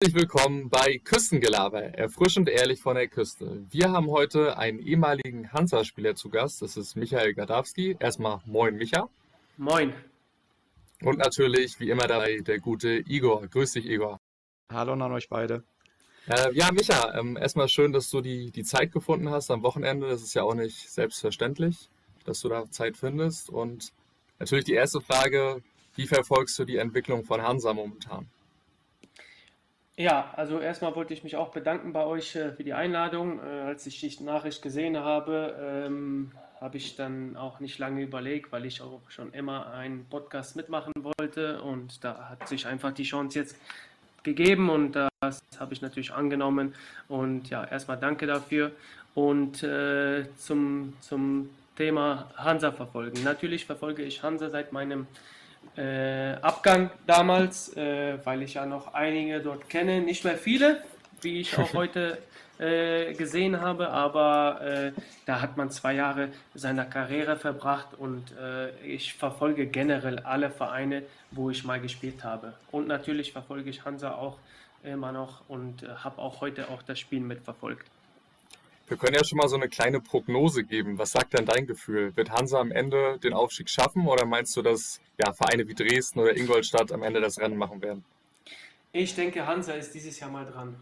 Herzlich willkommen bei Küstengelaber, erfrischend ehrlich von der Küste. Wir haben heute einen ehemaligen Hansa-Spieler zu Gast, das ist Michael Gadawski. Erstmal moin Micha. Moin. Und natürlich, wie immer dabei, der gute Igor. Grüß dich, Igor. Hallo an euch beide. Äh, ja, Micha, ähm, erstmal schön, dass du die, die Zeit gefunden hast am Wochenende. Das ist ja auch nicht selbstverständlich, dass du da Zeit findest. Und natürlich die erste Frage, wie verfolgst du die Entwicklung von Hansa momentan? Ja, also erstmal wollte ich mich auch bedanken bei euch äh, für die Einladung. Äh, als ich die Nachricht gesehen habe, ähm, habe ich dann auch nicht lange überlegt, weil ich auch schon immer einen Podcast mitmachen wollte und da hat sich einfach die Chance jetzt gegeben und das habe ich natürlich angenommen und ja, erstmal danke dafür und äh, zum, zum Thema Hansa verfolgen. Natürlich verfolge ich Hansa seit meinem äh, Abgang damals, äh, weil ich ja noch einige dort kenne. Nicht mehr viele, wie ich auch heute äh, gesehen habe, aber äh, da hat man zwei Jahre seiner Karriere verbracht und äh, ich verfolge generell alle Vereine, wo ich mal gespielt habe. Und natürlich verfolge ich Hansa auch immer noch und äh, habe auch heute auch das Spiel mitverfolgt. Wir können ja schon mal so eine kleine Prognose geben. Was sagt denn dein Gefühl? Wird Hansa am Ende den Aufstieg schaffen oder meinst du, dass ja, Vereine wie Dresden oder Ingolstadt am Ende das Rennen machen werden? Ich denke, Hansa ist dieses Jahr mal dran.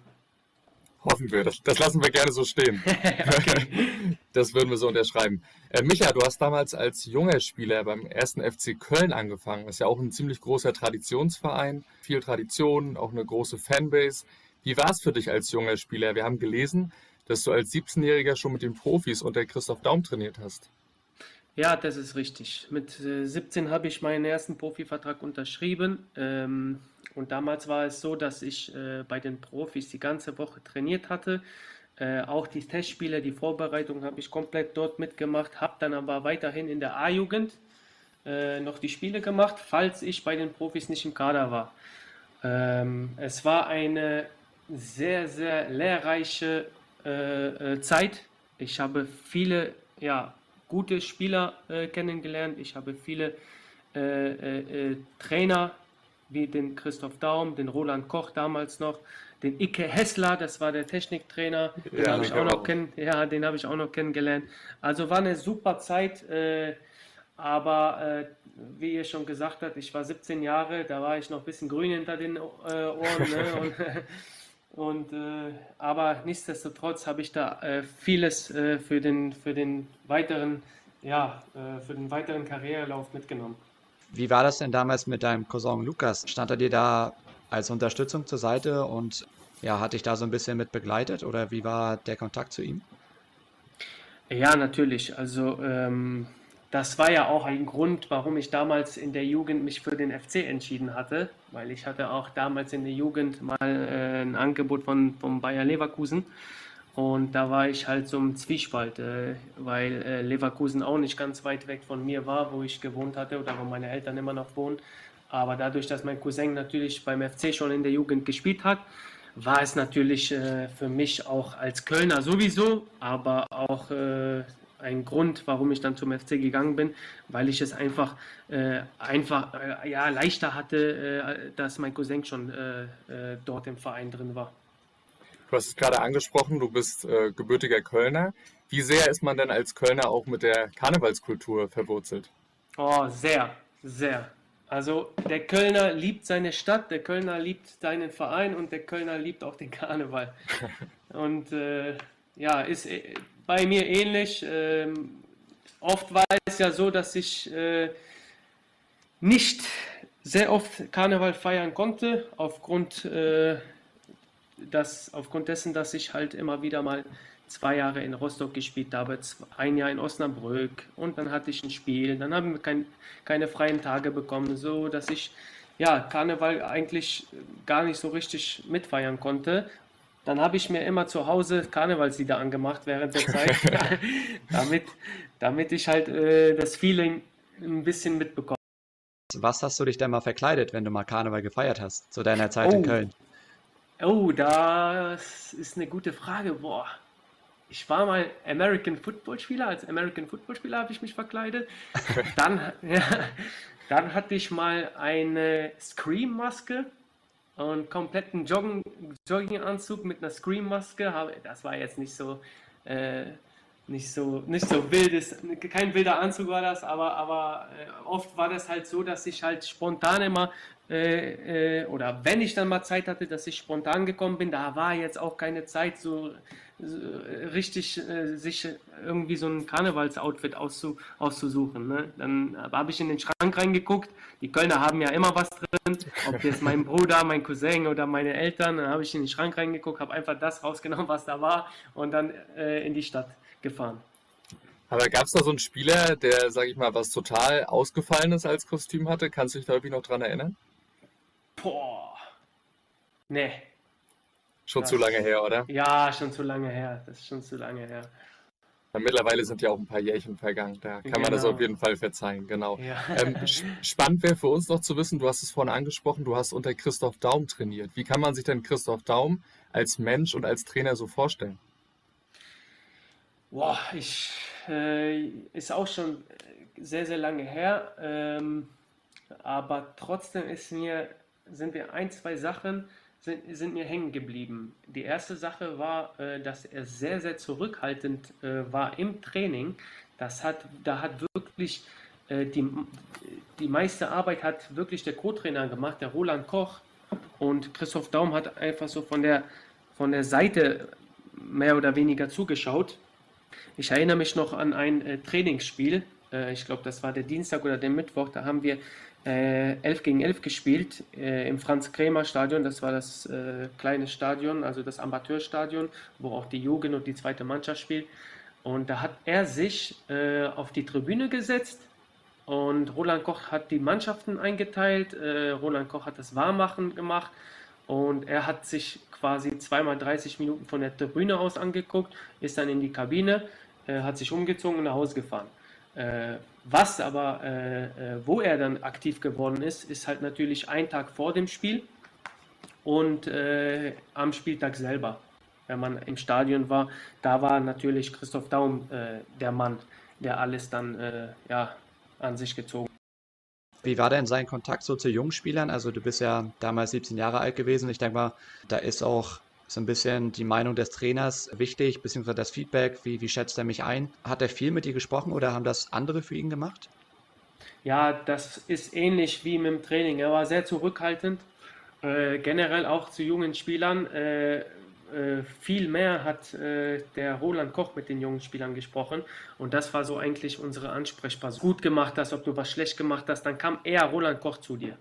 Hoffen wir. Das, das lassen wir gerne so stehen. das würden wir so unterschreiben. Äh, Micha, du hast damals als junger Spieler beim ersten FC Köln angefangen. Das ist ja auch ein ziemlich großer Traditionsverein. Viel Tradition, auch eine große Fanbase. Wie war es für dich als junger Spieler? Wir haben gelesen, dass du als 17-Jähriger schon mit den Profis unter Christoph Daum trainiert hast. Ja, das ist richtig. Mit äh, 17 habe ich meinen ersten Profivertrag unterschrieben. Ähm, und damals war es so, dass ich äh, bei den Profis die ganze Woche trainiert hatte. Äh, auch die Testspiele, die Vorbereitung habe ich komplett dort mitgemacht, habe dann aber weiterhin in der A-Jugend äh, noch die Spiele gemacht, falls ich bei den Profis nicht im Kader war. Ähm, es war eine sehr, sehr lehrreiche äh, äh, Zeit. Ich habe viele ja, gute Spieler äh, kennengelernt. Ich habe viele äh, äh, Trainer wie den Christoph Daum, den Roland Koch damals noch, den Icke Hessler, das war der Techniktrainer, den ja, habe ich auch noch kenn ja, den habe ich auch noch kennengelernt. Also war eine super Zeit, aber wie ihr schon gesagt habt, ich war 17 Jahre, da war ich noch ein bisschen grün hinter den Ohren. Ne? Und, und, äh, aber nichtsdestotrotz habe ich da äh, vieles äh, für, den, für, den weiteren, ja, äh, für den weiteren Karrierelauf mitgenommen. Wie war das denn damals mit deinem Cousin Lukas? Stand er dir da als Unterstützung zur Seite und ja, hat dich da so ein bisschen mit begleitet oder wie war der Kontakt zu ihm? Ja, natürlich. Also ähm, das war ja auch ein Grund, warum ich damals in der Jugend mich für den FC entschieden hatte, weil ich hatte auch damals in der Jugend mal äh, ein Angebot von, von Bayer Leverkusen und da war ich halt so im Zwiespalt, äh, weil äh, Leverkusen auch nicht ganz weit weg von mir war, wo ich gewohnt hatte oder wo meine Eltern immer noch wohnen. Aber dadurch, dass mein Cousin natürlich beim FC schon in der Jugend gespielt hat, war es natürlich äh, für mich auch als Kölner sowieso, aber auch äh, ein Grund, warum ich dann zum FC gegangen bin, weil ich es einfach, äh, einfach äh, ja, leichter hatte, äh, dass mein Cousin schon äh, äh, dort im Verein drin war. Du hast es gerade angesprochen, du bist äh, gebürtiger Kölner. Wie sehr ist man denn als Kölner auch mit der Karnevalskultur verwurzelt? Oh, sehr, sehr. Also der Kölner liebt seine Stadt, der Kölner liebt seinen Verein und der Kölner liebt auch den Karneval. und ja, ist bei mir ähnlich. Ähm, oft war es ja so, dass ich äh, nicht sehr oft Karneval feiern konnte, aufgrund, äh, das, aufgrund dessen, dass ich halt immer wieder mal zwei Jahre in Rostock gespielt habe, ein Jahr in Osnabrück und dann hatte ich ein Spiel, dann haben wir kein, keine freien Tage bekommen, so dass ich ja Karneval eigentlich gar nicht so richtig mitfeiern konnte dann habe ich mir immer zu Hause Karnevalslieder angemacht während der Zeit, damit, damit ich halt äh, das Feeling ein bisschen mitbekomme. Was hast du dich denn mal verkleidet, wenn du mal Karneval gefeiert hast, zu deiner Zeit oh. in Köln? Oh, das ist eine gute Frage. Boah. Ich war mal American Football Spieler. Als American Football Spieler habe ich mich verkleidet. Dann, ja, dann hatte ich mal eine Scream-Maske und kompletten Joggen, Jogginganzug mit einer Scream-Maske. Das war jetzt nicht so, äh, nicht so, nicht so wildes, kein wilder Anzug war das, aber, aber äh, oft war das halt so, dass ich halt spontan immer äh, äh, oder wenn ich dann mal Zeit hatte, dass ich spontan gekommen bin, da war jetzt auch keine Zeit, so, so richtig äh, sich irgendwie so ein Karnevalsoutfit auszu, auszusuchen. Ne? Dann habe ich in den Schrank reingeguckt. Die Kölner haben ja immer was drin, ob jetzt mein Bruder, mein Cousin oder meine Eltern. Dann habe ich in den Schrank reingeguckt, habe einfach das rausgenommen, was da war und dann äh, in die Stadt gefahren. Aber gab es da so einen Spieler, der, sag ich mal, was total Ausgefallenes als Kostüm hatte? Kannst du dich da irgendwie noch dran erinnern? Boah. Nee. Schon das, zu lange her, oder? Ja, schon zu lange her. Das ist schon zu lange her. Ja, mittlerweile sind ja auch ein paar Jährchen vergangen. Da kann genau. man das genau. auf jeden Fall verzeihen. Genau. Ja. Ähm, spannend wäre für uns noch zu wissen, du hast es vorhin angesprochen, du hast unter Christoph Daum trainiert. Wie kann man sich denn Christoph Daum als Mensch und als Trainer so vorstellen? Boah, ich äh, ist auch schon sehr, sehr lange her. Ähm, aber trotzdem ist mir, sind mir ein, zwei Sachen sind, sind mir hängen geblieben. Die erste Sache war, äh, dass er sehr, sehr zurückhaltend äh, war im Training. Das hat, da hat wirklich äh, die, die meiste Arbeit hat wirklich der Co-Trainer gemacht, der Roland Koch. Und Christoph Daum hat einfach so von der, von der Seite mehr oder weniger zugeschaut. Ich erinnere mich noch an ein Trainingsspiel. Ich glaube, das war der Dienstag oder der Mittwoch. Da haben wir äh, 11 gegen 11 gespielt äh, im Franz-Kremer-Stadion. Das war das äh, kleine Stadion, also das Amateurstadion, wo auch die Jugend und die zweite Mannschaft spielt. Und da hat er sich äh, auf die Tribüne gesetzt und Roland Koch hat die Mannschaften eingeteilt. Äh, Roland Koch hat das Warmmachen gemacht und er hat sich quasi zweimal 30 Minuten von der Tribüne aus angeguckt, ist dann in die Kabine, äh, hat sich umgezogen und nach Hause gefahren. Äh, was aber, äh, äh, wo er dann aktiv geworden ist, ist halt natürlich ein Tag vor dem Spiel und äh, am Spieltag selber. Wenn man im Stadion war, da war natürlich Christoph Daum äh, der Mann, der alles dann ja, an sich gezogen wie war denn sein Kontakt so zu Jungspielern? Also du bist ja damals 17 Jahre alt gewesen. Ich denke mal, da ist auch so ein bisschen die Meinung des Trainers wichtig, beziehungsweise das Feedback, wie, wie schätzt er mich ein? Hat er viel mit dir gesprochen oder haben das andere für ihn gemacht? Ja, das ist ähnlich wie mit dem Training. Er war sehr zurückhaltend, äh, generell auch zu jungen Spielern. Äh, äh, viel mehr hat äh, der Roland Koch mit den jungen Spielern gesprochen und das war so eigentlich unsere Ansprechpartner. Gut gemacht hast, ob du was schlecht gemacht hast, dann kam eher Roland Koch zu dir.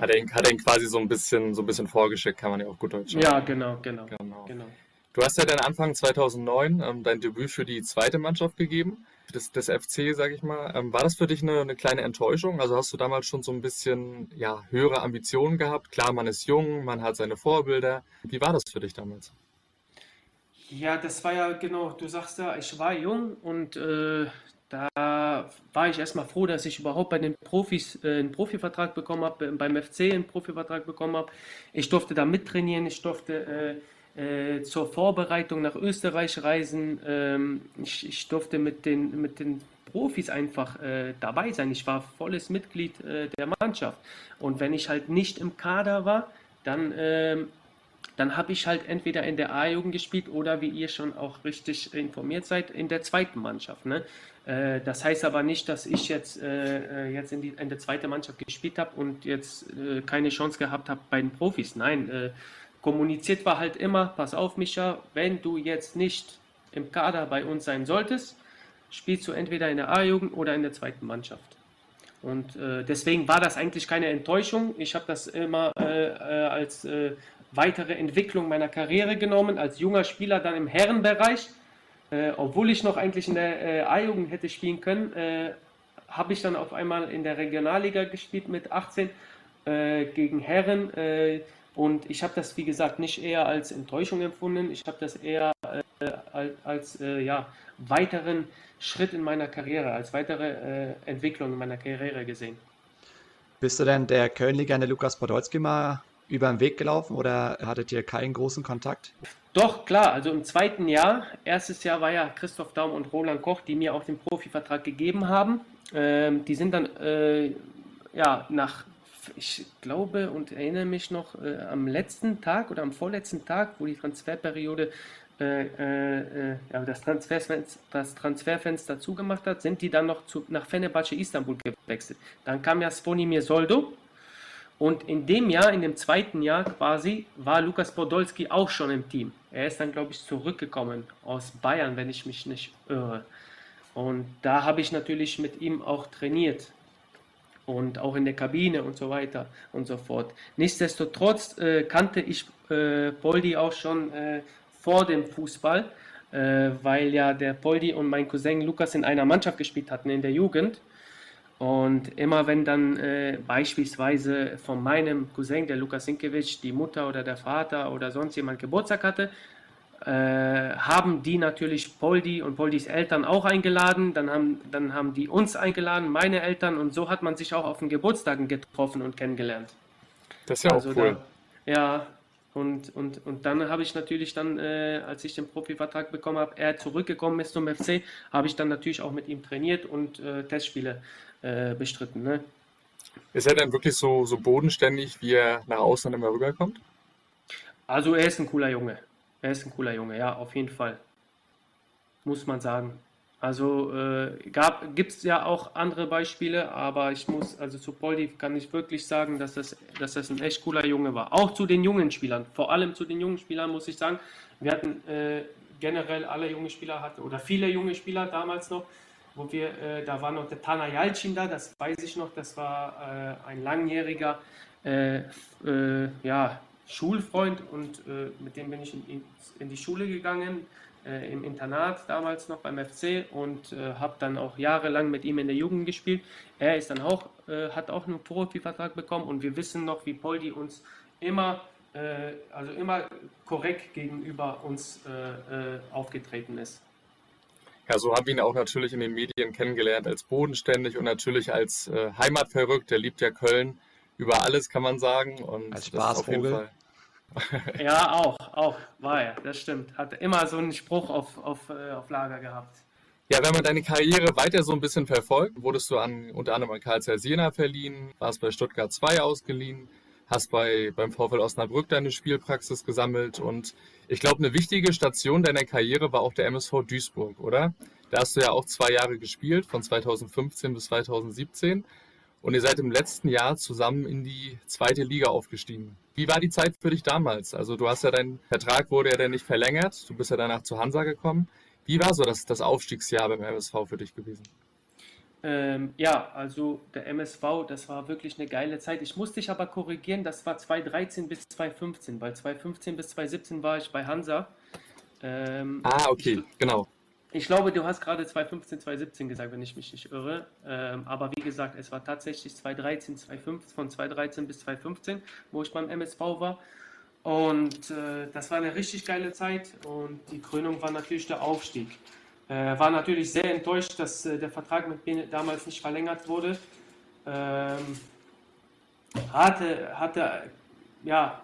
Hat er ihn, hat er ihn quasi so ein bisschen so ein bisschen vorgeschickt, kann man ja auch gut Deutsch sagen. Ja, genau, genau, genau. genau. Du hast ja dann Anfang 2009 ähm, dein Debüt für die zweite Mannschaft gegeben, des, des FC, sage ich mal. Ähm, war das für dich eine, eine, kleine Enttäuschung? Also hast du damals schon so ein bisschen ja, höhere Ambitionen gehabt? Klar, man ist jung, man hat seine Vorbilder. Wie war das für dich damals? Ja, das war ja genau, du sagst ja, ich war jung und äh, da war ich erstmal froh, dass ich überhaupt bei den Profis äh, einen Profivertrag bekommen habe, beim FC einen Profivertrag bekommen habe. Ich durfte da mittrainieren, ich durfte äh, äh, zur Vorbereitung nach Österreich reisen. Ähm, ich, ich, durfte mit den, mit den Profis einfach äh, dabei sein. Ich war volles Mitglied äh, der Mannschaft. Und wenn ich halt nicht im Kader war, dann ähm, dann habe ich halt entweder in der A-Jugend gespielt oder, wie ihr schon auch richtig informiert seid, in der zweiten Mannschaft. Ne? Äh, das heißt aber nicht, dass ich jetzt, äh, äh, jetzt in, die, in der zweiten Mannschaft gespielt habe und jetzt äh, keine Chance gehabt habe bei den Profis. Nein, äh, kommuniziert war halt immer, pass auf Micha, wenn du jetzt nicht im Kader bei uns sein solltest, spielst du entweder in der A-Jugend oder in der zweiten Mannschaft. Und äh, deswegen war das eigentlich keine Enttäuschung. Ich habe das immer als weitere Entwicklung meiner Karriere genommen, als junger Spieler dann im Herrenbereich. Äh, obwohl ich noch eigentlich in der äh, A-Jugend hätte spielen können, äh, habe ich dann auf einmal in der Regionalliga gespielt mit 18 äh, gegen Herren. Äh, und ich habe das, wie gesagt, nicht eher als Enttäuschung empfunden. Ich habe das eher äh, als, als ja, weiteren Schritt in meiner Karriere, als weitere Entwicklung in meiner Karriere gesehen. Bist du denn der Köln-Legende Lukas Podolski mal über den Weg gelaufen oder hattet ihr keinen großen Kontakt? Doch, klar. Also im zweiten Jahr, erstes Jahr war ja Christoph Daum und Roland Koch, die mir auch den Profivertrag gegeben haben. Ähm, die sind dann äh, ja, nach ich glaube und erinnere mich noch äh, am letzten Tag oder am vorletzten Tag, wo die Transferperiode äh, äh, ja, das, Transferfenster, das Transferfenster zugemacht hat, sind die dann noch zu, nach Fenerbahce Istanbul gewechselt. Dann kam ja Svonimir Soldo und in dem Jahr, in dem zweiten Jahr quasi, war Lukas Podolski auch schon im Team. Er ist dann, glaube ich, zurückgekommen aus Bayern, wenn ich mich nicht irre. Und da habe ich natürlich mit ihm auch trainiert und auch in der Kabine und so weiter und so fort. Nichtsdestotrotz äh, kannte ich äh, Poldi auch schon äh, vor dem Fußball, äh, weil ja der Poldi und mein Cousin Lukas in einer Mannschaft gespielt hatten in der Jugend. Und immer wenn dann äh, beispielsweise von meinem Cousin, der Lukas Sinkewitsch, die Mutter oder der Vater oder sonst jemand Geburtstag hatte, haben die natürlich Poldi und Poldis Eltern auch eingeladen. Dann haben, dann haben die uns eingeladen, meine Eltern, und so hat man sich auch auf den Geburtstagen getroffen und kennengelernt. Das ist ja also auch cool. Da, ja, und, und, und dann habe ich natürlich dann, äh, als ich den Profivertrag bekommen habe, er zurückgekommen ist zum FC, habe ich dann natürlich auch mit ihm trainiert und äh, Testspiele äh, bestritten. Ne? Ist er dann wirklich so, so bodenständig, wie er nach außen immer rüberkommt? Also er ist ein cooler Junge. Er ist ein cooler Junge, ja, auf jeden Fall. Muss man sagen. Also äh, gibt es ja auch andere Beispiele, aber ich muss, also zu Poldi kann ich wirklich sagen, dass das, dass das ein echt cooler Junge war. Auch zu den jungen Spielern, vor allem zu den jungen Spielern muss ich sagen, wir hatten äh, generell alle junge Spieler hatten oder viele junge Spieler damals noch, wo wir, äh, da war noch der Tana Yalcin da, das weiß ich noch, das war äh, ein langjähriger äh, äh, ja, Schulfreund und mit dem bin ich in, in, in die Schule gegangen äh, im Internat damals noch beim FC und äh, habe dann auch jahrelang mit ihm in der Jugend gespielt. Er ist dann auch, äh, hat auch einen Profivertrag bekommen und wir wissen noch, wie Poldi uns immer, äh, also immer korrekt gegenüber uns äh, äh, aufgetreten ist. Ja, so haben wir ihn auch natürlich in den Medien kennengelernt als bodenständig und natürlich als Heimatverrückt. Der liebt ja Köln über alles, kann man sagen. Und als Spaßvogel. Ja, auch, auch, war er, das stimmt. Hat immer so einen Spruch auf, auf, äh, auf Lager gehabt. Ja, wenn man deine Karriere weiter so ein bisschen verfolgt, wurdest du an, unter anderem an Karl Zeiss Jena verliehen, warst bei Stuttgart 2 ausgeliehen, hast bei, beim VfL Osnabrück deine Spielpraxis gesammelt und ich glaube, eine wichtige Station deiner Karriere war auch der MSV Duisburg, oder? Da hast du ja auch zwei Jahre gespielt, von 2015 bis 2017 und ihr seid im letzten Jahr zusammen in die zweite Liga aufgestiegen. Wie war die Zeit für dich damals? Also du hast ja dein Vertrag wurde ja dann nicht verlängert, du bist ja danach zu Hansa gekommen. Wie war so das, das Aufstiegsjahr beim MSV für dich gewesen? Ähm, ja, also der MSV, das war wirklich eine geile Zeit. Ich musste dich aber korrigieren, das war 2013 bis 2015, weil 2015 bis 2017 war ich bei Hansa. Ähm, ah, okay, ich, genau. Ich glaube, du hast gerade 2015, 2017 gesagt, wenn ich mich nicht irre. Ähm, aber wie gesagt, es war tatsächlich 2013, 2015, von 2013 bis 2015, wo ich beim MSV war. Und äh, das war eine richtig geile Zeit und die Krönung war natürlich der Aufstieg. Äh, war natürlich sehr enttäuscht, dass äh, der Vertrag mit mir damals nicht verlängert wurde. Ähm, hatte, hatte ja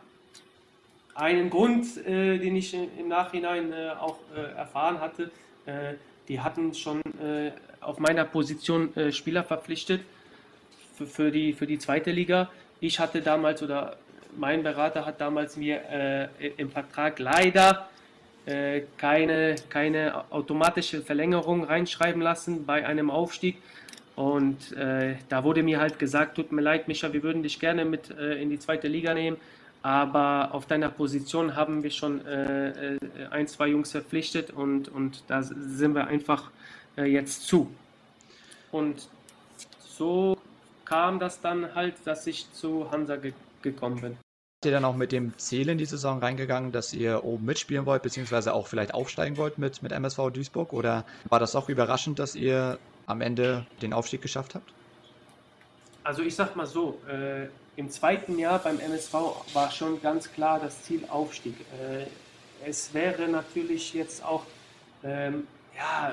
einen Grund, äh, den ich im Nachhinein äh, auch äh, erfahren hatte die hatten schon äh, auf meiner Position äh, Spieler verpflichtet für, für, die, für die zweite Liga. Ich hatte damals oder mein Berater hat damals mir im Vertrag leider keine, keine automatische Verlängerung reinschreiben lassen bei einem Aufstieg. Und äh, da wurde mir halt gesagt, tut mir leid, Micha, wir würden dich gerne mit äh, in die zweite Liga nehmen, aber auf deiner Position haben wir schon äh, äh, ein, zwei Jungs verpflichtet und, und da sind wir einfach äh, jetzt zu. Und so kam das dann halt, dass ich zu Hansa ge gekommen bin. Seid ihr dann auch mit dem Ziel in die Saison reingegangen, dass ihr oben mitspielen wollt, beziehungsweise auch vielleicht aufsteigen wollt mit, mit MSV Duisburg? Oder war das auch überraschend, dass ihr am Ende den Aufstieg geschafft habt? Also ich sag mal so, äh, im zweiten Jahr beim MSV war schon ganz klar das Ziel Aufstieg. Äh, es wäre natürlich jetzt auch ähm, ja,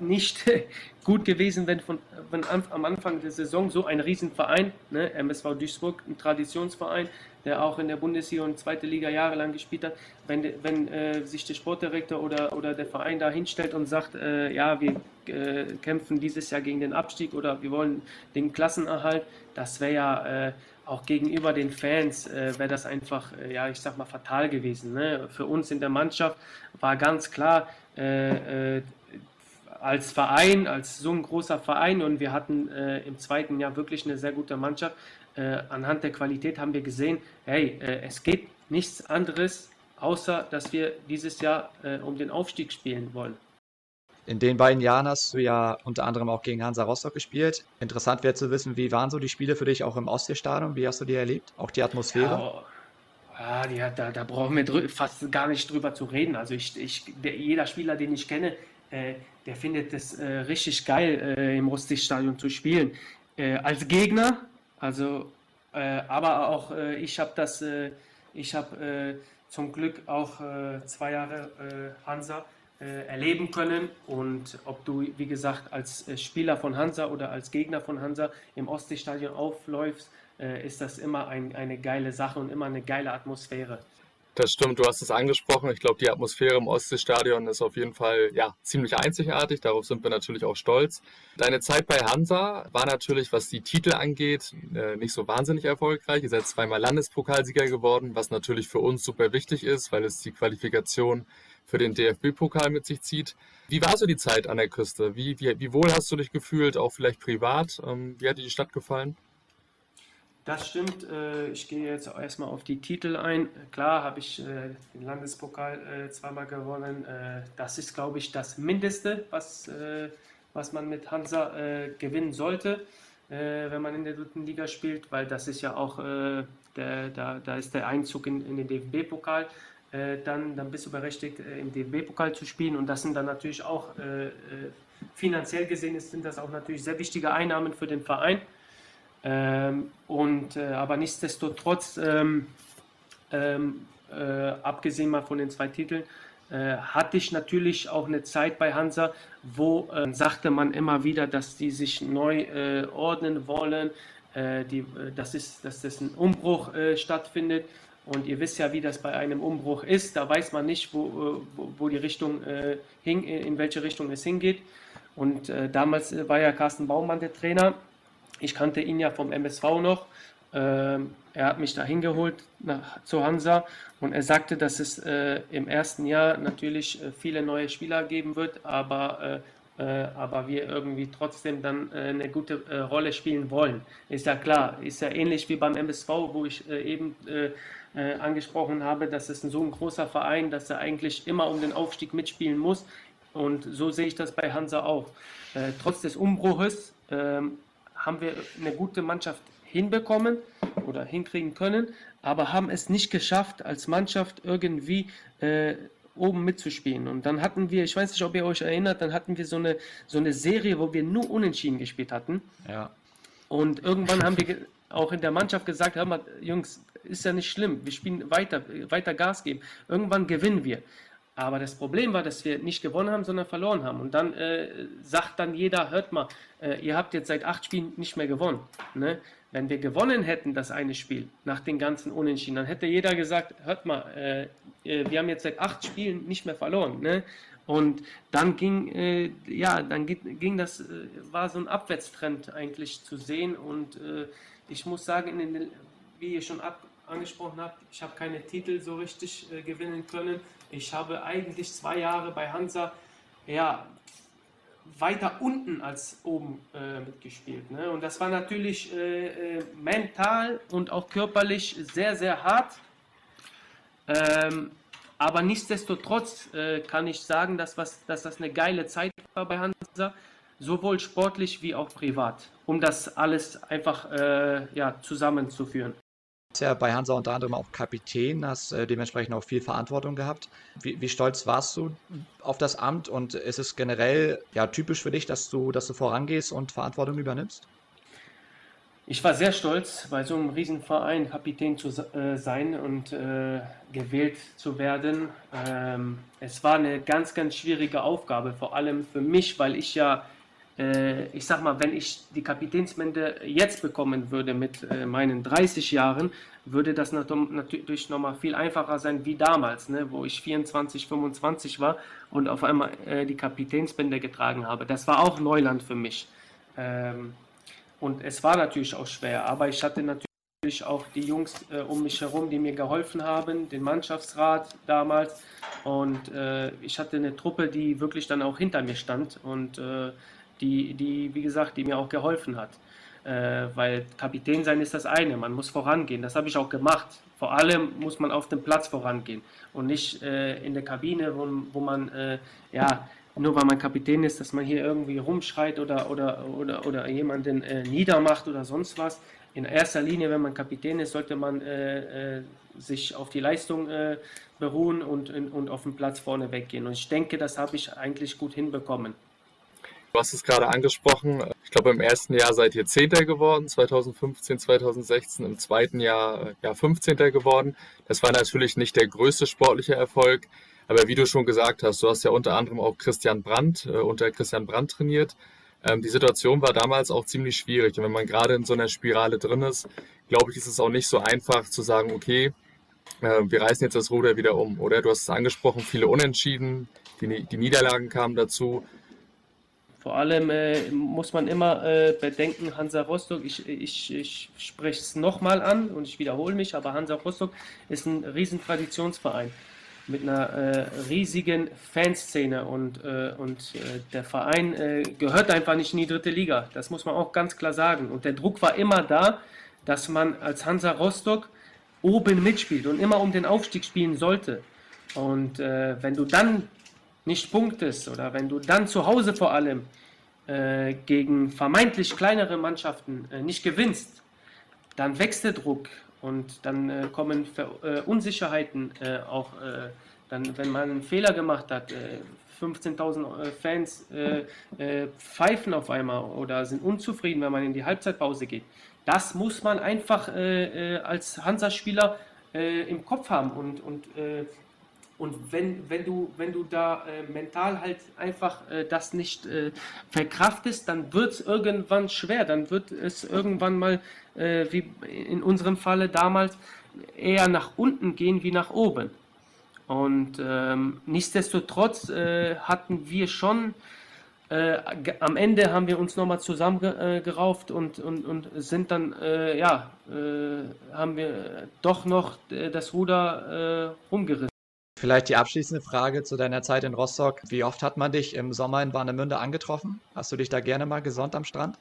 nicht gut gewesen, wenn, von, wenn am Anfang der Saison so ein Riesenverein, ne, MSV Duisburg, ein Traditionsverein, der auch in der Bundesliga und zweite Liga jahrelang gespielt hat, wenn, wenn äh, sich der Sportdirektor oder, oder der Verein da hinstellt und sagt, äh, ja, wir äh, kämpfen dieses Jahr gegen den Abstieg oder wir wollen den Klassenerhalt, das wäre ja äh, auch gegenüber den Fans, äh, wäre das einfach, äh, ja, ich sag mal, fatal gewesen. Ne? Für uns in der Mannschaft war ganz klar, als Verein, als so ein großer Verein und wir hatten im zweiten Jahr wirklich eine sehr gute Mannschaft, äh, anhand der Qualität haben wir gesehen, hey, äh, es geht nichts anderes, außer dass wir dieses Jahr äh, um den Aufstieg spielen wollen. In den beiden Jahren hast du ja unter anderem auch gegen Hansa Rostock gespielt. Interessant wäre zu wissen, wie waren so die Spiele für dich auch im Ostseestadion? Wie hast du die erlebt? Auch die Atmosphäre? Ja, ja die, da, da brauchen wir fast gar nicht drüber zu reden. Also ich, ich, der, jeder Spieler, den ich kenne, äh, der findet es äh, richtig geil, äh, im Ostseestadion zu spielen. als Gegner also, äh, aber auch äh, ich habe das, äh, ich habe äh, zum Glück auch äh, zwei Jahre äh, Hansa erleben können und ob du, wie gesagt, als Spieler von Hansa oder als Gegner von Hansa im Ostseestadion aufläufst, ist das immer ein, eine geile Sache und immer eine geile Atmosphäre. Das stimmt, du hast es angesprochen. Ich glaube, die Atmosphäre im Ostseestadion ist auf jeden Fall ja, ziemlich einzigartig. Darauf sind wir natürlich auch stolz. Deine Zeit bei Hansa war natürlich, was die Titel angeht, äh, nicht so wahnsinnig erfolgreich. Ihr seid zweimal Landespokalsieger geworden, was natürlich für uns super wichtig ist, weil es die Qualifikation für den DFB-Pokal mit sich zieht. Wie war so die Zeit an der Küste? Wie, wie, wie wohl hast du dich gefühlt, auch vielleicht privat? Ähm, wie hat dir die Stadt gefallen? Das stimmt. Äh, ich gehe jetzt erstmal auf die Titel ein. Klar habe ich äh, den Landespokal äh, zweimal gewonnen. Das ist, glaube ich, das Mindeste, was, was man mit Hansa gewinnen sollte, wenn man in der dritten Liga spielt, weil das ist ja auch, der, da, da ist der Einzug in, in den DFB-Pokal. Dann, dann bist du berechtigt, im DFB-Pokal zu spielen. Und das sind dann natürlich auch, finanziell gesehen, sind das auch natürlich sehr wichtige Einnahmen für den Verein. Ähm, und, äh, aber nichtsdestotrotz, ähm, ähm, äh, abgesehen mal von den zwei Titeln, äh, hatte ich natürlich auch eine Zeit bei Hansa, wo äh, sagte man immer wieder, dass die sich neu äh, ordnen wollen, äh, die, das ist, dass das ein Umbruch stattfindet. Und ihr wisst ja, wie das bei einem Umbruch ist. Da weiß man nicht, wo, wo, wo die Richtung hin, in welche Richtung es hingeht. Und damals war ja Carsten Baumann der Trainer ich kannte ihn ja vom MSV noch. Ähm, er hat mich da hingeholt zu Hansa und er sagte, dass es äh, im ersten Jahr natürlich äh, viele neue Spieler geben wird, aber, äh, äh aber wir irgendwie trotzdem dann äh, eine gute äh, Rolle spielen wollen. Ist ja klar, ist ja ähnlich wie beim MSV, wo ich eben angesprochen habe, dass es so ein großer Verein, dass er eigentlich immer um den Aufstieg mitspielen muss. Und so sehe ich das bei Hansa auch. trotz des Umbruches ähm, haben wir eine gute Mannschaft hinbekommen oder hinkriegen können, aber haben es nicht geschafft, als Mannschaft irgendwie äh, oben mitzuspielen. Und dann hatten wir, ich weiß nicht, ob ihr euch erinnert, dann hatten wir so eine, so eine Serie, wo wir nur unentschieden gespielt hatten. Ja. Und irgendwann haben wir auch in der Mannschaft gesagt, hör mal, Jungs, ist ja nicht schlimm, wir spielen weiter, weiter Gas geben. Irgendwann gewinnen wir. Aber das Problem war, dass wir nicht gewonnen haben, sondern verloren haben. Und dann äh, sagt dann jeder, hört mal, äh, ihr habt jetzt seit acht Spielen nicht mehr gewonnen. Ne? Wenn wir gewonnen hätten, das eine Spiel, nach den ganzen Unentschieden, dann hätte jeder gesagt, hört mal, äh, äh wir haben jetzt seit acht Spielen nicht mehr verloren. Ne? Und dann ging, äh, ja, dann ging das, äh, war so ein Abwärtstrend eigentlich zu sehen. Und ich muss sagen, den, wie ihr schon ab, angesprochen habt, ich habe keine Titel so richtig gewinnen können ich habe eigentlich zwei Jahre bei Hansa ja, weiter unten als oben äh, mitgespielt. Ne? Und das war natürlich äh, äh, mental und auch körperlich sehr, sehr hart. Ähm, aber nichtsdestotrotz äh, kann ich sagen, dass, was, dass das eine geile Zeit war bei Hansa, sowohl sportlich wie auch privat, um das alles einfach äh, ja, zusammenzuführen ja bei Hansa unter anderem auch Kapitän, hast äh, dementsprechend auch viel Verantwortung gehabt. Wie, wie, stolz warst du auf das Amt und ist es generell ja, typisch für dich, dass du, dass du vorangehst und Verantwortung übernimmst? Ich war sehr stolz, bei so einem Riesenverein Kapitän zu äh, sein und äh, gewählt zu werden. Ähm, es war eine ganz, ganz schwierige Aufgabe, vor allem für mich, weil ich ja ich sag mal, wenn ich die Kapitänsbinde jetzt bekommen würde mit äh, meinen 30 Jahren, würde das natürlich nochmal viel einfacher sein wie damals, ne, wo ich 24, 25 war und auf einmal äh, die Kapitänsbinde getragen habe. Das war auch Neuland für mich. Ähm, und es war natürlich auch schwer, aber ich hatte natürlich auch die Jungs äh, um mich herum, die mir geholfen haben, den Mannschaftsrat damals. Und äh, ich hatte eine Truppe, die wirklich dann auch hinter mir stand und äh, die, die, wie gesagt, die mir auch geholfen hat. Äh, weil Kapitän sein ist das eine, man muss vorangehen. Das habe ich auch gemacht. Vor allem muss man auf dem Platz vorangehen und nicht äh, in der Kabine, wo, wo man, äh, ja, nur weil man Kapitän ist, dass man hier irgendwie rumschreit oder, oder, oder, oder jemanden äh, niedermacht oder sonst was. In erster Linie, wenn man Kapitän ist, sollte man äh, äh, sich auf die Leistung beruhen und, und auf dem Platz vorne weggehen. Und ich denke, das habe ich eigentlich gut hinbekommen. Du hast es gerade angesprochen. Ich glaube, im ersten Jahr seid ihr Zehnter geworden, 2015, 2016. Im zweiten Jahr ja, 15. geworden. Das war natürlich nicht der größte sportliche Erfolg. Aber wie du schon gesagt hast, du hast ja unter anderem auch Christian Brandt, äh, unter Christian Brandt trainiert. Ähm, die Situation war damals auch ziemlich schwierig. Und wenn man gerade in so einer Spirale drin ist, glaube ich, ist es auch nicht so einfach zu sagen, okay, äh, wir reißen jetzt das Ruder wieder um. Oder du hast es angesprochen, viele Unentschieden, die, die Niederlagen kamen dazu. Vor allem äh, muss man immer äh, bedenken, Hansa Rostock, ich, ich, ich spreche es nochmal an und ich wiederhole mich, aber Hansa Rostock ist ein riesen Traditionsverein mit einer äh, riesigen Fanszene und, äh, und äh, der Verein äh, gehört einfach nicht in die dritte Liga. Das muss man auch ganz klar sagen. Und der Druck war immer da, dass man als Hansa Rostock oben mitspielt und immer um den Aufstieg spielen sollte. Und wenn du dann nicht punktest oder wenn du dann zu Hause vor allem äh, gegen vermeintlich kleinere Mannschaften äh, nicht gewinnst, dann wächst der Druck und dann äh, kommen Ver äh, Unsicherheiten äh, auch, äh, dann, wenn man einen Fehler gemacht hat. 15.000 Fans pfeifen auf einmal oder sind unzufrieden, wenn man in die Halbzeitpause geht. Das muss man einfach als Hansa-Spieler im Kopf haben und, und und wenn, wenn, du, wenn du da äh, mental halt einfach äh, das nicht äh, verkraftest, dann wird es irgendwann schwer. Dann wird es irgendwann mal, äh, wie in unserem Falle damals, eher nach unten gehen wie nach oben. Und ähm, nichtsdestotrotz äh, hatten wir schon, äh, am Ende haben wir uns nochmal zusammengerauft und, und, und sind dann, ja, haben wir doch noch das Ruder rumgerissen. Vielleicht die abschließende Frage zu deiner Zeit in Rostock. Wie oft hat man dich im Sommer in Warnemünde angetroffen? Hast du dich da gerne mal gesonnt am Strand?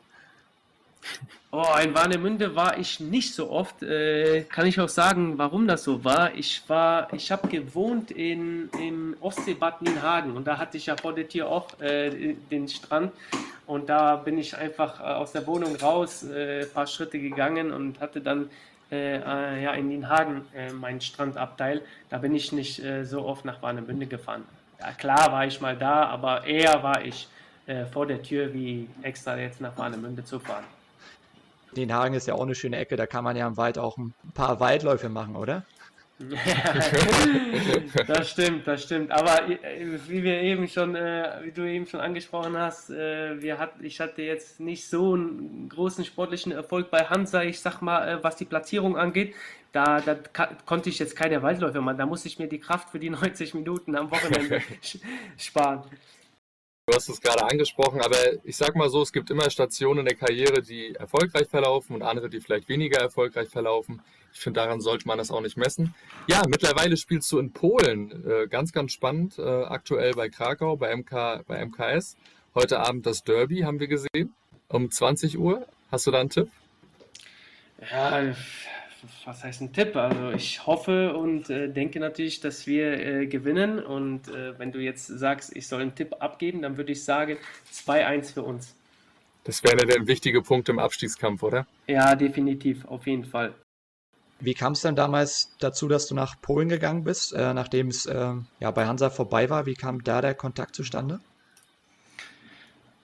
Oh, in Warnemünde war ich nicht so oft. Äh, kann ich auch sagen, warum das so war. Ich war, ich habe gewohnt in, im Ostseebad Nienhagen und da hatte ich ja vor der Tür auch äh, den Strand und da bin ich einfach äh, aus der Wohnung raus, äh, ein paar Schritte gegangen und hatte dann äh, äh, ja, in den Hagen äh, mein Strandabteil. Da bin ich nicht äh, so oft nach Warnemünde gefahren. Ja, klar war ich mal da, aber eher war ich äh, vor der Tür, wie extra jetzt nach Warnemünde zu fahren. Den Hagen ist ja auch eine schöne Ecke, da kann man ja im Wald auch ein paar Waldläufe machen, oder? Das stimmt, das stimmt. Aber äh, wie wir eben schon, äh, wie du eben schon angesprochen hast, äh, wir hat, ich hatte jetzt nicht so einen großen sportlichen Erfolg bei Hansa. Ich sag mal, was die Platzierung angeht, da, da konnte ich jetzt keine Waldläufe machen. Da musste ich mir die Kraft für die 90 Minuten am Wochenende sparen. Du hast es gerade angesprochen, aber ich sag mal so, es gibt immer Stationen in der Karriere, die erfolgreich verlaufen und andere, die vielleicht weniger erfolgreich verlaufen. Ich finde, daran sollte man das auch nicht messen. Ja, mittlerweile spielst du in Polen. Äh, ganz, ganz spannend. Äh, aktuell bei Krakau, bei, MK, bei MKS. Heute Abend das Derby haben wir gesehen. Um 20 Uhr. Hast du da einen Tipp? Ja, was heißt ein Tipp? Also ich hoffe und äh, denke natürlich, dass wir äh, gewinnen. Und äh, wenn du jetzt sagst, ich soll einen Tipp abgeben, dann würde ich sagen 2-1 für uns. Das wäre der wichtige Punkt im Abstiegskampf, oder? Ja, definitiv, auf jeden Fall. Wie kam es denn damals dazu, dass du nach Polen gegangen bist, äh, nachdem es äh, ja, bei Hansa vorbei war? Wie kam da der Kontakt zustande?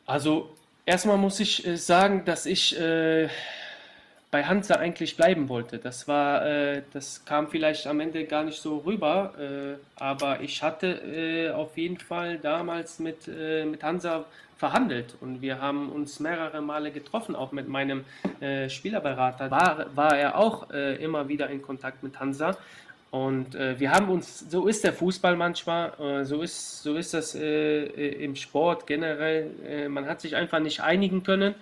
Also erstmal muss ich äh, sagen, dass ich bei Hansa eigentlich bleiben wollte. Das war, äh, das kam vielleicht am Ende gar nicht so rüber, äh, aber ich hatte äh, auf jeden Fall damals mit, äh, mit Hansa verhandelt und wir haben uns mehrere Male getroffen, auch mit meinem äh, Spielerberater. War, war er auch äh, immer wieder in Kontakt mit Hansa. Und wir haben uns, so ist der Fußball manchmal, so, ist, so ist das im Sport generell. man hat sich einfach nicht einigen können.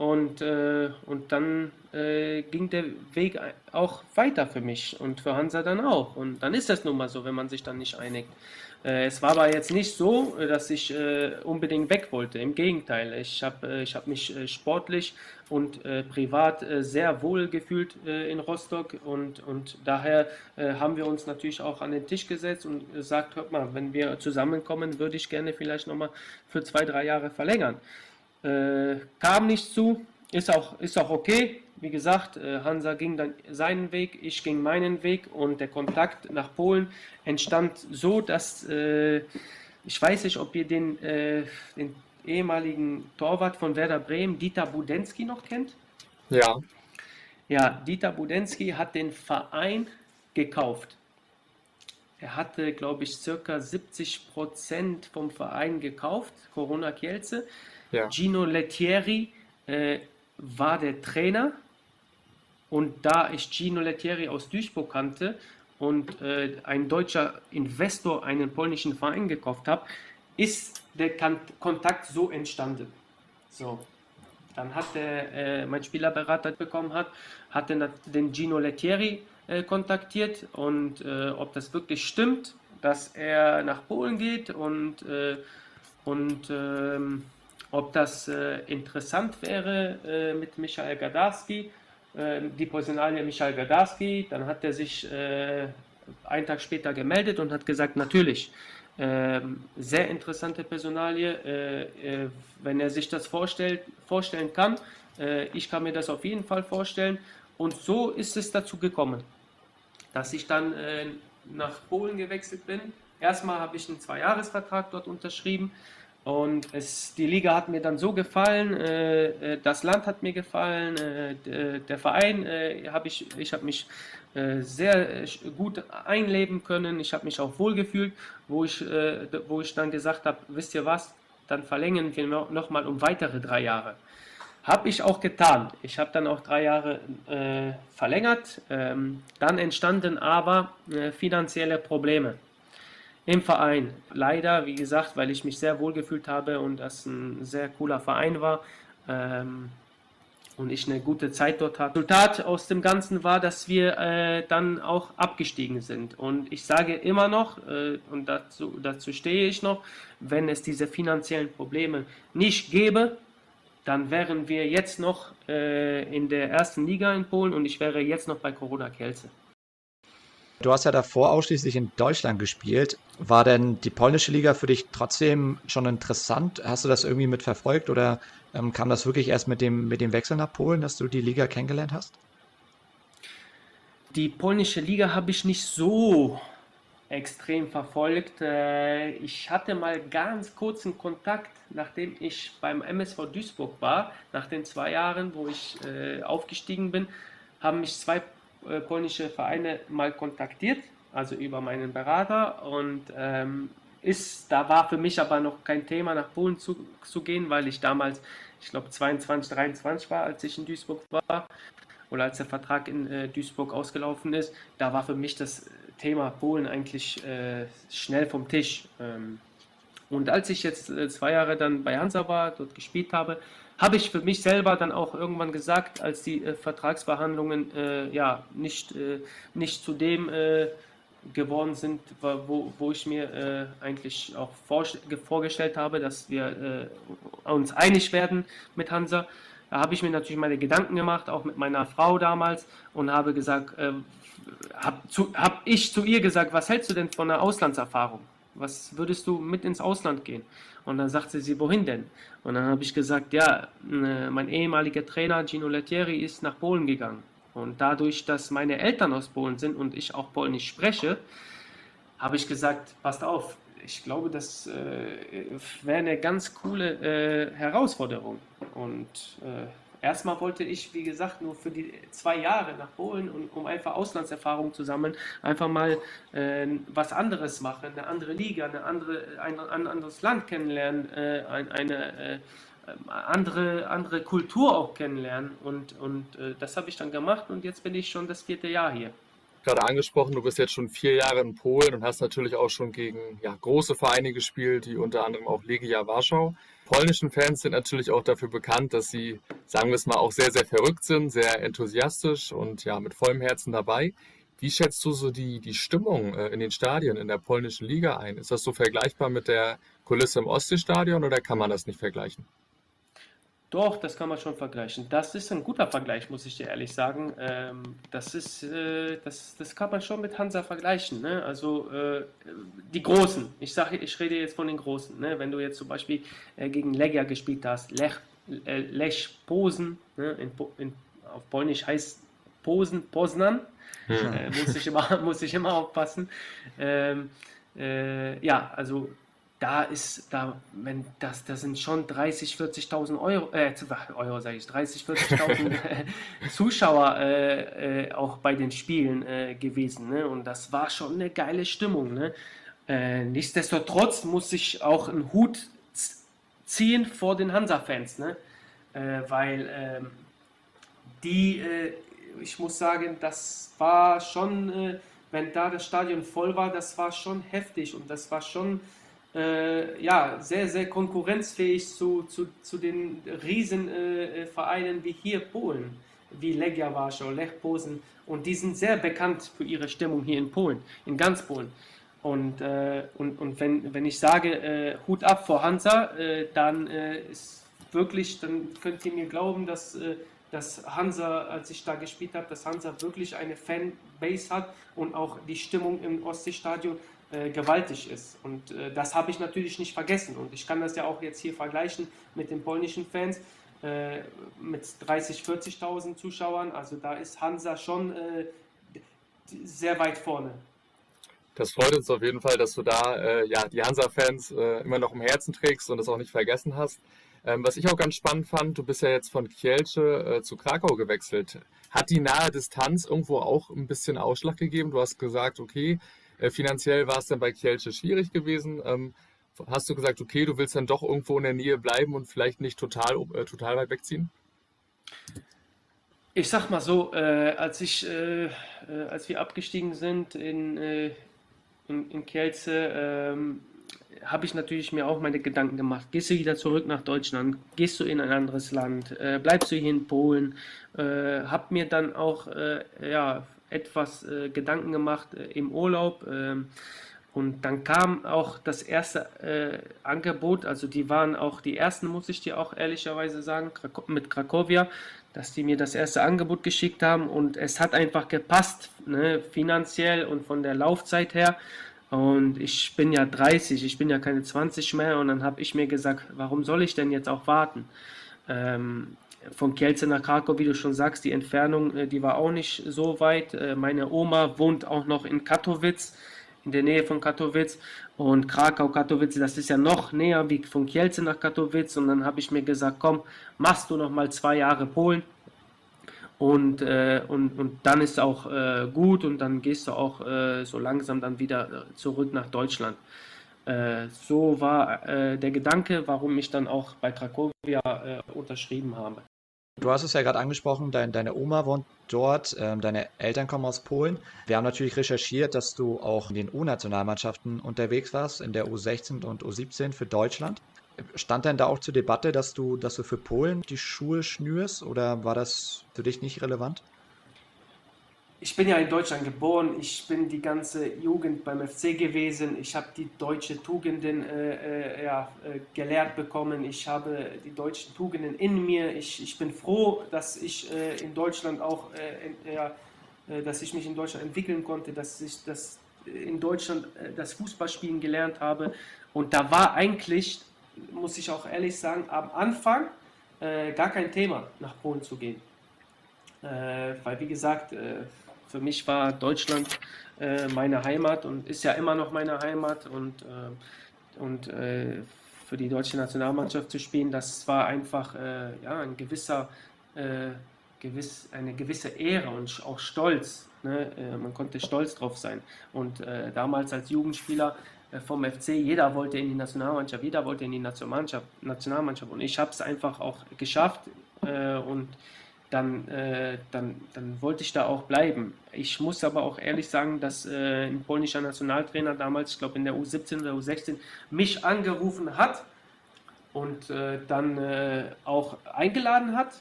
Und, und dann ging der Weg auch weiter für mich und für Hansa dann auch. Und dann ist das nun mal so, wenn man sich dann nicht einigt. Äh, es war aber jetzt nicht so, dass ich äh, unbedingt weg wollte. Im Gegenteil, ich habe äh, ich hab mich sportlich und privat sehr wohl gefühlt in Rostock und, und daher haben wir uns natürlich auch an den Tisch gesetzt und gesagt, hört mal, wenn wir zusammenkommen, würde ich gerne vielleicht nochmal für zwei, drei Jahre verlängern. Kam nicht zu, ist auch, ist auch okay. Wie gesagt, äh, Hansa ging dann seinen Weg, ich ging meinen Weg und der Kontakt nach Polen entstand so, dass äh, ich weiß nicht, ob ihr den, äh, den ehemaligen Torwart von Werder Bremen, Dieter Budensky, noch kennt. Ja. Ja, Dieter Budensky hat den Verein gekauft. Er hatte, glaube ich, circa 70 Prozent vom Verein gekauft, Corona Kielce. Ja. Gino Lettieri äh, war der Trainer und da ich Gino Lettieri aus Duisburg kannte und äh, ein deutscher Investor einen polnischen Verein gekauft hat, ist der Kontakt so entstanden. So. Dann hat der, äh, mein Spielerberater bekommen hat, hat den, den Gino Lettieri äh, kontaktiert und äh, ob das wirklich stimmt, dass er nach Polen geht und, äh, und ähm, ob das äh, interessant wäre äh, mit Michael Gadarski, äh, die Personalie Michael Gadarski. Dann hat er sich äh, einen Tag später gemeldet und hat gesagt, natürlich, ähm, sehr interessante Personalie, wenn er sich das vorstellt, vorstellen kann. ich kann mir das auf jeden Fall vorstellen. Und so ist es dazu gekommen, dass ich dann nach Polen gewechselt bin. Erstmal habe ich einen Zweijahresvertrag dort unterschrieben. Und es, die Liga hat mir dann so gefallen, äh, äh das Land hat mir gefallen, äh, der Verein äh, habe ich, ich habe mich äh, sehr äh, gut einleben können, ich habe mich auch wohlgefühlt, wo ich, wo ich dann gesagt habe, wisst ihr was, dann verlängern wir nochmal um weitere drei Jahre. Habe ich auch getan. Ich habe dann auch drei Jahre verlängert. Ähm, dann entstanden aber finanzielle Probleme im Verein. Leider, wie gesagt, weil ich mich sehr wohl gefühlt habe und das ein sehr cooler Verein war ähm, und ich eine gute Zeit dort hatte. Resultat aus dem Ganzen war, dass wir äh, dann auch abgestiegen sind. Und ich sage immer noch, äh, und dazu, dazu stehe ich noch, wenn es diese finanziellen Probleme nicht gäbe, dann wären wir jetzt noch äh, in der ersten Liga in Polen und ich wäre jetzt noch bei Corona Kielce. Du hast ja davor ausschließlich in Deutschland gespielt. War denn die polnische Liga für dich trotzdem schon interessant? Hast du das irgendwie mit verfolgt oder ähm, kam das wirklich erst mit dem, mit dem Wechsel nach Polen, dass du die Liga kennengelernt hast? Die polnische Liga habe ich nicht so extrem verfolgt. Äh, ich hatte mal ganz kurzen Kontakt, nachdem ich beim MSV Duisburg war, nach den zwei Jahren, wo ich äh, aufgestiegen bin, haben mich zwei äh, polnische Vereine mal kontaktiert, also über meinen Berater und ähm, ist, da war für mich aber noch kein Thema nach Polen zu, zu gehen, weil ich damals, ich glaube 22, 23 war, als ich in Duisburg war oder als der Vertrag in äh, Duisburg ausgelaufen ist, da war für mich das Thema Polen eigentlich äh, schnell vom Tisch. Ähm, und als ich jetzt äh, zwei Jahre dann bei Hansa war, dort gespielt habe, habe ich für mich selber dann auch irgendwann gesagt, als die äh, Vertragsverhandlungen äh, ja nicht, äh, nicht zu dem äh, geworden sind, wo, wo ich mir äh, eigentlich auch vor, vorgestellt habe, dass wir äh, uns einig werden mit Hansa. Da habe ich mir natürlich meine Gedanken gemacht, auch mit meiner Frau damals, und habe gesagt, habe hab ich zu ihr gesagt, was hältst du denn von einer Auslandserfahrung? Was würdest du mit ins Ausland gehen? Und dann sagte sie, wohin denn? Und dann habe ich gesagt, ja, mein ehemaliger Trainer Gino Lettieri ist nach Polen gegangen. Und dadurch, dass meine Eltern aus Polen sind und ich auch Polnisch spreche, habe ich gesagt, passt auf, ich glaube, das äh, wäre eine ganz coole äh, Herausforderung. Und äh, erstmal wollte ich, wie gesagt, nur für die zwei Jahre nach Polen, und, um einfach Auslandserfahrung zu sammeln, einfach mal äh, was anderes machen, eine andere Liga, eine andere, ein, ein anderes Land kennenlernen, äh, ein, eine äh, andere, andere Kultur auch kennenlernen. Und, und äh, das habe ich dann gemacht und jetzt bin ich schon das vierte Jahr hier gerade angesprochen, du bist jetzt schon vier Jahre in Polen und hast natürlich auch schon gegen ja, große Vereine gespielt, die unter anderem auch Legia Warschau. Polnischen Fans sind natürlich auch dafür bekannt, dass sie, sagen wir es mal, auch sehr, sehr verrückt sind, sehr enthusiastisch und ja, mit vollem Herzen dabei. Wie schätzt du so die, die Stimmung äh, in den Stadien in der polnischen Liga ein? Ist das so vergleichbar mit der Kulisse im Ostseestadion oder kann man das nicht vergleichen? Doch, das kann man schon vergleichen. Das ist ein guter Vergleich, muss ich dir ehrlich sagen. Ähm, das, ist, äh, das, das kann man schon mit Hansa vergleichen. Ne? Also äh, die Großen, ich, sage, ich rede jetzt von den Großen. Ne? Wenn du jetzt zum Beispiel äh, gegen Legia gespielt hast, Lech, äh, Lech Posen, ne? in, in, auf Polnisch heißt Posen Poznan, hm. Äh, muss, ich immer, muss ich immer aufpassen. Ähm, äh, ja, also da ist, da, wenn das, das sind schon 30, 40.000 Euro, äh, Euro sage ich, 30, 40.000 Zuschauer äh, äh, auch bei den Spielen äh, gewesen. Ne? Und das war schon eine geile Stimmung. Ne? Äh, nichtsdestotrotz muss ich auch einen Hut ziehen vor den Hansa-Fans, ne? Äh, weil ähm, die, ich muss sagen, das war schon, wenn da das Stadion voll war, das war schon heftig und das war schon äh, ja, sehr, sehr konkurrenzfähig zu, zu, zu den Riesenvereinen äh, wie hier Polen, wie Legia Warschau, Lech Posen. Und die sind sehr bekannt für ihre Stimmung hier in Polen, in ganz Polen. Und, äh, und, und wenn, wenn ich sage, äh, Hut ab vor Hansa, äh, dann äh, ist wirklich, dann könnt ihr mir glauben, dass, dass Hansa, als ich da gespielt habe, dass Hansa wirklich eine Fanbase hat und auch die Stimmung im Ostseestadion äh, gewaltig ist. Und äh, das habe ich natürlich nicht vergessen. Und ich kann das ja auch jetzt hier vergleichen mit den polnischen Fans äh, mit 30.000, 40.000 Zuschauern. Also da ist Hansa schon äh, sehr weit vorne. Das freut uns auf jeden Fall, dass du da äh, ja, die Hansa-Fans äh, immer noch im Herzen trägst und das auch nicht vergessen hast. Ähm, was ich auch ganz spannend fand, du bist ja jetzt von Kielce zu Krakau gewechselt. Hat die nahe Distanz irgendwo auch ein bisschen Ausschlag gegeben? Du hast gesagt, okay, äh, finanziell war es dann bei Kielce schwierig gewesen. Ähm, hast du gesagt, okay, du willst dann doch irgendwo in der Nähe bleiben und vielleicht nicht total, äh, total weit wegziehen? Ich sag mal so, äh, als ich, äh, äh als wir abgestiegen sind in, äh, in, in Kielce, ähm, habe ich natürlich mir auch meine Gedanken gemacht. Gehst du wieder zurück nach Deutschland? Gehst du in ein anderes Land? bleibst du hier in Polen? habe mir dann auch ja, etwas äh, Gedanken gemacht äh, im Urlaub. Ähm, und dann kam auch das erste äh, Angebot, also die waren auch die ersten, muss ich dir auch ehrlicherweise sagen, mit Krakowia, dass die mir das erste Angebot geschickt haben und es hat einfach gepasst, ne, finanziell und von der Laufzeit her. Und ich bin ja 30, ich bin ja keine 20 mehr und dann habe ich mir gesagt, warum soll ich denn jetzt auch warten? Ähm, von Kielce nach Krakau, wie du schon sagst, die Entfernung, äh, die war auch nicht so weit. Äh, meine Oma wohnt auch noch in Katowice, in der Nähe von Katowice. Und Krakau, Katowice, das ist ja noch näher wie von Kielce nach Katowice. Und dann habe ich mir gesagt, komm, machst du noch mal zwei Jahre Polen. Und, äh, und, und dann ist auch äh, gut und dann gehst du auch äh, so langsam dann wieder äh, zurück nach Deutschland. So war der Gedanke, warum ich dann auch bei Krakowia unterschrieben habe. Du hast es ja gerade angesprochen, dein, deine Oma wohnt dort, ähm, deine Eltern kommen aus Polen. Wir haben natürlich recherchiert, dass du auch in den U-Nationalmannschaften unterwegs warst, in der U16 und U17 für Deutschland. Stand denn da auch zur Debatte, dass du, dass du für Polen die Schuhe schnürst oder war das für dich nicht relevant? Ich bin ja in Deutschland geboren, ich bin die ganze Jugend beim FC gewesen, ich habe die deutschen Tugenden äh, äh, ja, äh, gelehrt bekommen, ich habe die deutschen Tugenden in mir, ich, ich bin froh, dass ich äh, in Deutschland auch, äh, ja, äh, dass ich mich in Deutschland entwickeln konnte, dass ich das in Deutschland das Fußballspielen gelernt habe und da war eigentlich, muss ich auch ehrlich sagen, am Anfang gar kein Thema, nach Polen zu gehen. weil wie gesagt, für mich war Deutschland äh, meine Heimat und ist ja immer noch meine Heimat und, äh, und äh, für die deutsche Nationalmannschaft zu spielen, das war einfach äh, ja, ein gewisser äh, gewiss, eine gewisse Ehre und auch Stolz. Ne? Äh, man konnte stolz drauf sein. Und damals als Jugendspieler vom FC, jeder wollte in die Nationalmannschaft, jeder wollte in die Nationalmannschaft. Nationalmannschaft. Und ich habe es einfach auch geschafft. Und dann, äh, dann, dann wollte ich da auch bleiben. Ich muss aber auch ehrlich sagen, dass äh, ein polnischer Nationaltrainer damals, ich glaube in der U17 oder U16, mich angerufen hat und äh, dann äh, auch eingeladen hat.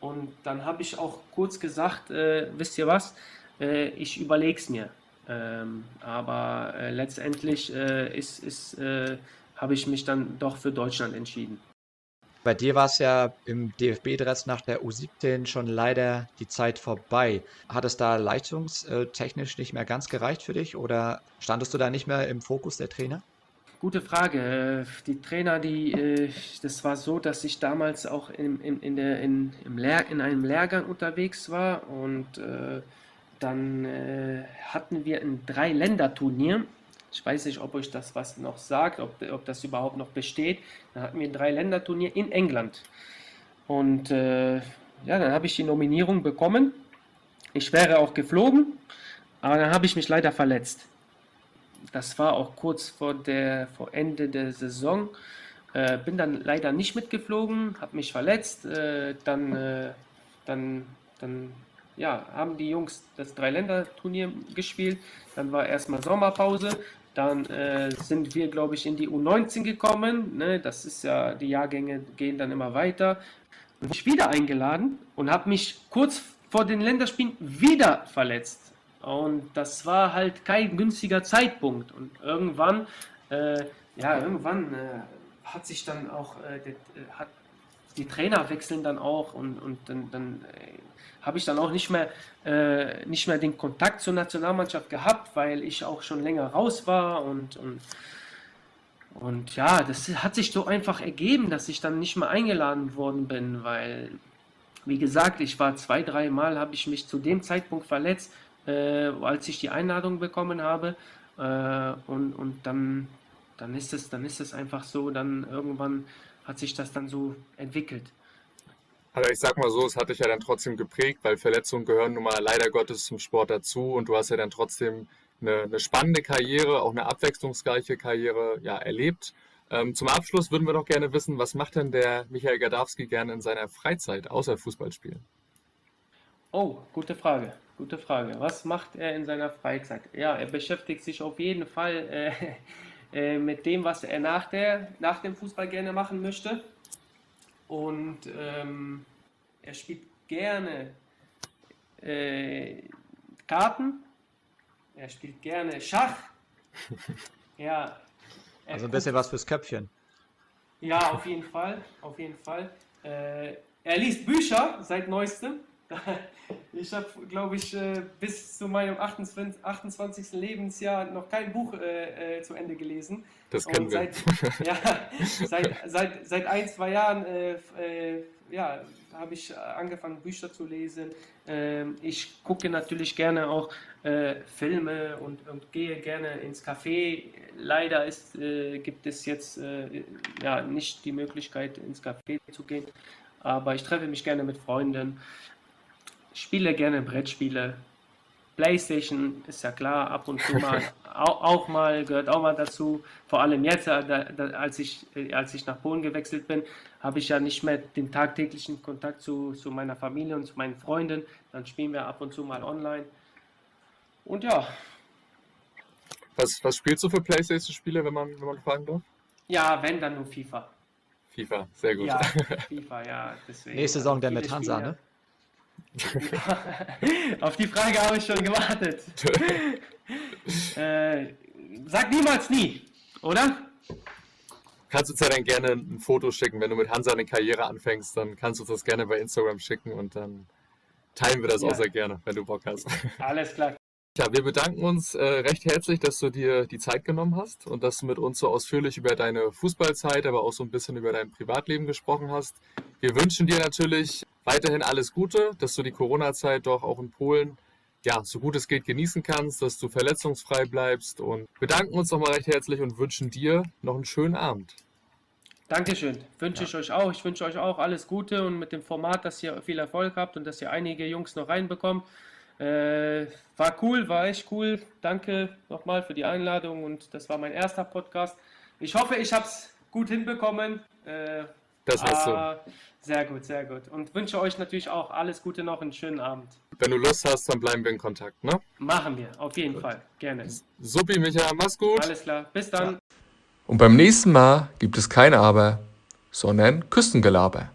Und dann habe ich auch kurz gesagt, äh, wisst ihr was, äh, ich überlege es mir. Ähm, aber letztendlich ist, ist, habe ich mich dann doch für Deutschland entschieden. Bei dir war es ja im DFB-Dress nach der U17 schon leider die Zeit vorbei. Hat es da leistungstechnisch nicht mehr ganz gereicht für dich oder standest du da nicht mehr im Fokus der Trainer? Gute Frage. Die Trainer, die, äh, das war so, dass ich damals auch in, in, in, der, in, im Lehr, in einem Lehrgang unterwegs war und äh, dann äh, hatten wir ein Drei-Länder-Turnier ich weiß nicht, ob euch das was noch sagt, ob, ob das überhaupt noch besteht. Da hatten wir ein Dreiländerturnier in England. Und äh, ja, dann habe ich die Nominierung bekommen. Ich wäre auch geflogen, aber dann habe ich mich leider verletzt. Das war auch kurz vor, der, vor Ende der Saison. Äh, bin dann leider nicht mitgeflogen, habe mich verletzt. Äh, dann, äh, dann, dann ja, haben die Jungs das Dreiländerturnier gespielt. Dann war erstmal Sommerpause. Dann äh, sind wir, glaube ich, in die U19 gekommen. Ne? Das ist ja, die Jahrgänge gehen dann immer weiter. Und ich wieder eingeladen und habe mich kurz vor den Länderspielen wieder verletzt. Und das war halt kein günstiger Zeitpunkt. Und irgendwann, äh, ja, irgendwann äh, hat sich dann auch, äh, die, äh, hat, die Trainer wechseln dann auch und, und dann, dann äh, habe ich dann auch nicht mehr, äh, nicht mehr den Kontakt zur Nationalmannschaft gehabt, weil ich auch schon länger raus war und, und, und ja, das hat sich so einfach ergeben, dass ich dann nicht mehr eingeladen worden bin, weil, wie gesagt, ich war zwei, drei Mal, habe ich mich zu dem Zeitpunkt verletzt, äh, als ich die Einladung bekommen habe äh, und, und dann, dann, ist es, dann ist es einfach so, dann irgendwann hat sich das dann so entwickelt. Aber ich sag mal so, es hat dich ja dann trotzdem geprägt, weil Verletzungen gehören nun mal leider Gottes zum Sport dazu und du hast ja dann trotzdem eine, eine spannende Karriere, auch eine abwechslungsreiche Karriere ja, erlebt. Ähm, zum Abschluss würden wir doch gerne wissen, was macht denn der Michael Gadawski gerne in seiner Freizeit, außer Fußballspielen? Oh, gute Frage. Gute Frage. Was macht er in seiner Freizeit? Ja, er beschäftigt sich auf jeden Fall äh, äh, mit dem, was er nach, der, nach dem Fußball gerne machen möchte. Und ähm, er spielt gerne äh, Karten, er spielt gerne Schach. ja. Also ein bisschen was fürs Köpfchen. Ja, auf jeden Fall, auf jeden Fall. Äh, er liest Bücher seit neuestem. Ich habe, glaube ich, äh, bis zu meinem 28, 28. Lebensjahr noch kein Buch äh, äh, zu Ende gelesen. Das kennen wir. Seit, ja, seit, seit, seit ein, zwei Jahren äh, äh, ja, habe ich angefangen, Bücher zu lesen. Ähm, ich gucke natürlich gerne auch äh, Filme und, und, gehe gerne ins Café. Leider ist, gibt es jetzt ja, nicht die Möglichkeit, ins Café zu gehen. Aber ich treffe mich gerne mit Freunden spiele gerne Brettspiele. Playstation ist ja klar, ab und zu mal auch, auch, mal, gehört auch mal dazu. Vor allem jetzt, äh, als, ich, äh, als ich nach Polen gewechselt bin, habe ich ja nicht mehr den tagtäglichen Kontakt zu, zu meiner Familie und zu meinen Freunden. Dann spielen wir ab und zu mal online. Und ja. Was, was spielst du für Playstation-Spiele, wenn man, wenn man fragen darf? Ja, wenn, dann nur FIFA. FIFA, sehr gut. Ja, FIFA, ja. Deswegen, Nächste Saison der mit Hansa, ne? Auf die Frage habe ich schon gewartet. äh, sag niemals nie, oder? Kannst du uns ja dann gerne ein Foto schicken, wenn du mit Hansa eine Karriere anfängst, dann kannst du uns das gerne bei Instagram schicken und dann teilen wir das ja. auch sehr gerne, wenn du Bock hast. Alles klar. Ja, wir bedanken uns äh, recht herzlich, dass du dir die Zeit genommen hast und dass du mit uns so ausführlich über deine Fußballzeit, aber auch so ein bisschen über dein Privatleben gesprochen hast. Wir wünschen dir natürlich weiterhin alles Gute, dass du die Corona-Zeit doch auch in Polen ja, so gut es geht genießen kannst, dass du verletzungsfrei bleibst und bedanken uns nochmal recht herzlich und wünschen dir noch einen schönen Abend. Dankeschön. Wünsche ja. ich euch auch. Ich wünsche euch auch alles Gute und mit dem Format, dass ihr viel Erfolg habt und dass ihr einige Jungs noch reinbekommt. Äh, war cool, war echt cool. Danke nochmal für die Einladung und das war mein erster Podcast. Ich hoffe, ich habe es gut hinbekommen. Äh, das hast ah, du. Sehr gut, sehr gut. Und wünsche euch natürlich auch alles Gute noch, einen schönen Abend. Wenn du Lust hast, dann bleiben wir in Kontakt, ne? Machen wir, auf jeden gut. Fall. Gerne. Supi, Micha, mach's gut. Alles klar, bis dann. Und beim nächsten Mal gibt es kein Aber, sondern Küstengelaber.